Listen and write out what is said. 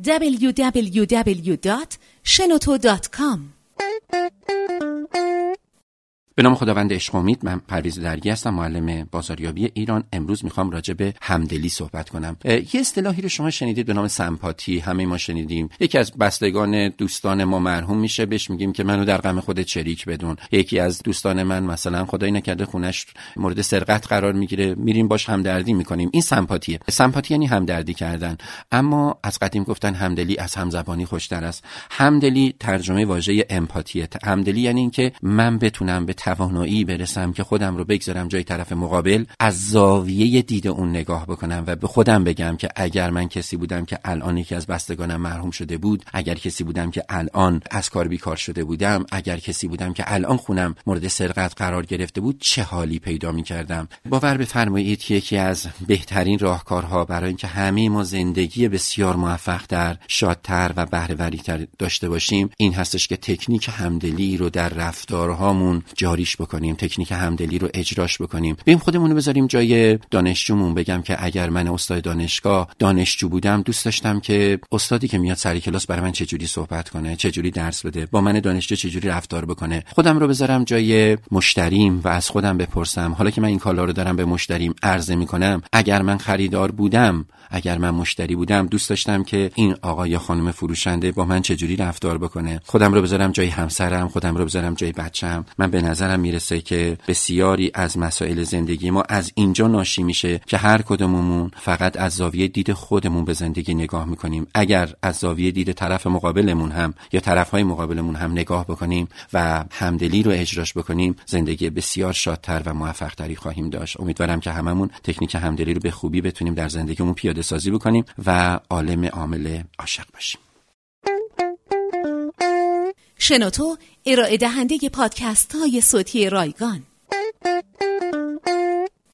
www.shenoto.com به نام خداوند عشق امید من پرویز درگی هستم معلم بازاریابی ایران. امروز می‌خوام راجع به همدلی صحبت کنم. یه اصطلاحی رو شما شنیدید به نام سمپاتی. همه ما شنیدیم. یکی از بستگان دوستان ما مرحوم میشه بهش میگیم که منو در غم خودت شریک بدون. یکی از دوستان من مثلا خدای نکرده خونش مورد سرقت قرار می‌گیره. میریم باش همدردی می‌کنیم. این سمپاتیه. سمپاتی یعنی همدردی کردن. اما از قدیم گفتن همدلی از همزبانی خوشتر است. همدلی ترجمه واژه امپاتیه. همدلی یعنی اینکه من بتونم به توانایی برسم که خودم رو بگذارم جای طرف مقابل از زاویه دید اون نگاه بکنم و به خودم بگم که اگر من کسی بودم که الان یکی از بستگانم مرحوم شده بود اگر کسی بودم که الان از کار بیکار شده بودم اگر کسی بودم که الان خونم مورد سرقت قرار گرفته بود چه حالی پیدا می کردم؟ باور بفرمایید که یکی از بهترین راهکارها برای اینکه همه ما زندگی بسیار موفق در شادتر و بهره داشته باشیم این هستش که تکنیک همدلی رو در رفتارهامون جاری جاریش بکنیم تکنیک همدلی رو اجراش بکنیم. بیم خودمون رو بذاریم جای دانشجومون بگم که اگر من استاد دانشگاه دانشجو بودم دوست داشتم که استادی که میاد سر کلاس برای من چجوری صحبت کنه چجوری درس بده با من دانشجو چجوری رفتار بکنه. خودم رو بذارم جای مشتریم و از خودم بپرسم. حالا که من این کالا رو دارم به مشتریم عرضه می‌کنم اگر من خریدار بودم اگر من مشتری بودم دوست داشتم که این آقا یا خانم فروشنده با من چجوری رفتار بکنه. خودم رو بذارم جای همسرم خودم رو بذارم جای بچم من به نظرم می‌رسه که بسیاری از مسائل زندگی ما از اینجا ناشی میشه که هر کدوممون فقط از زاویه دید خودمون به زندگی نگاه می‌کنیم. اگر از زاویه دید طرف مقابلمون هم یا طرفهای مقابلمون هم نگاه بکنیم و همدلی رو اجراش بکنیم زندگی بسیار شادتر و موفقتری خواهیم داشت. امیدوارم که هممون تکنیک همدلی رو به خوبی بتونیم در زندگیمون پیاده سازی بکنیم و عالم عامل عاشق باشیم. شنوتو ارائه دهنده پادکست های صوتی رایگان.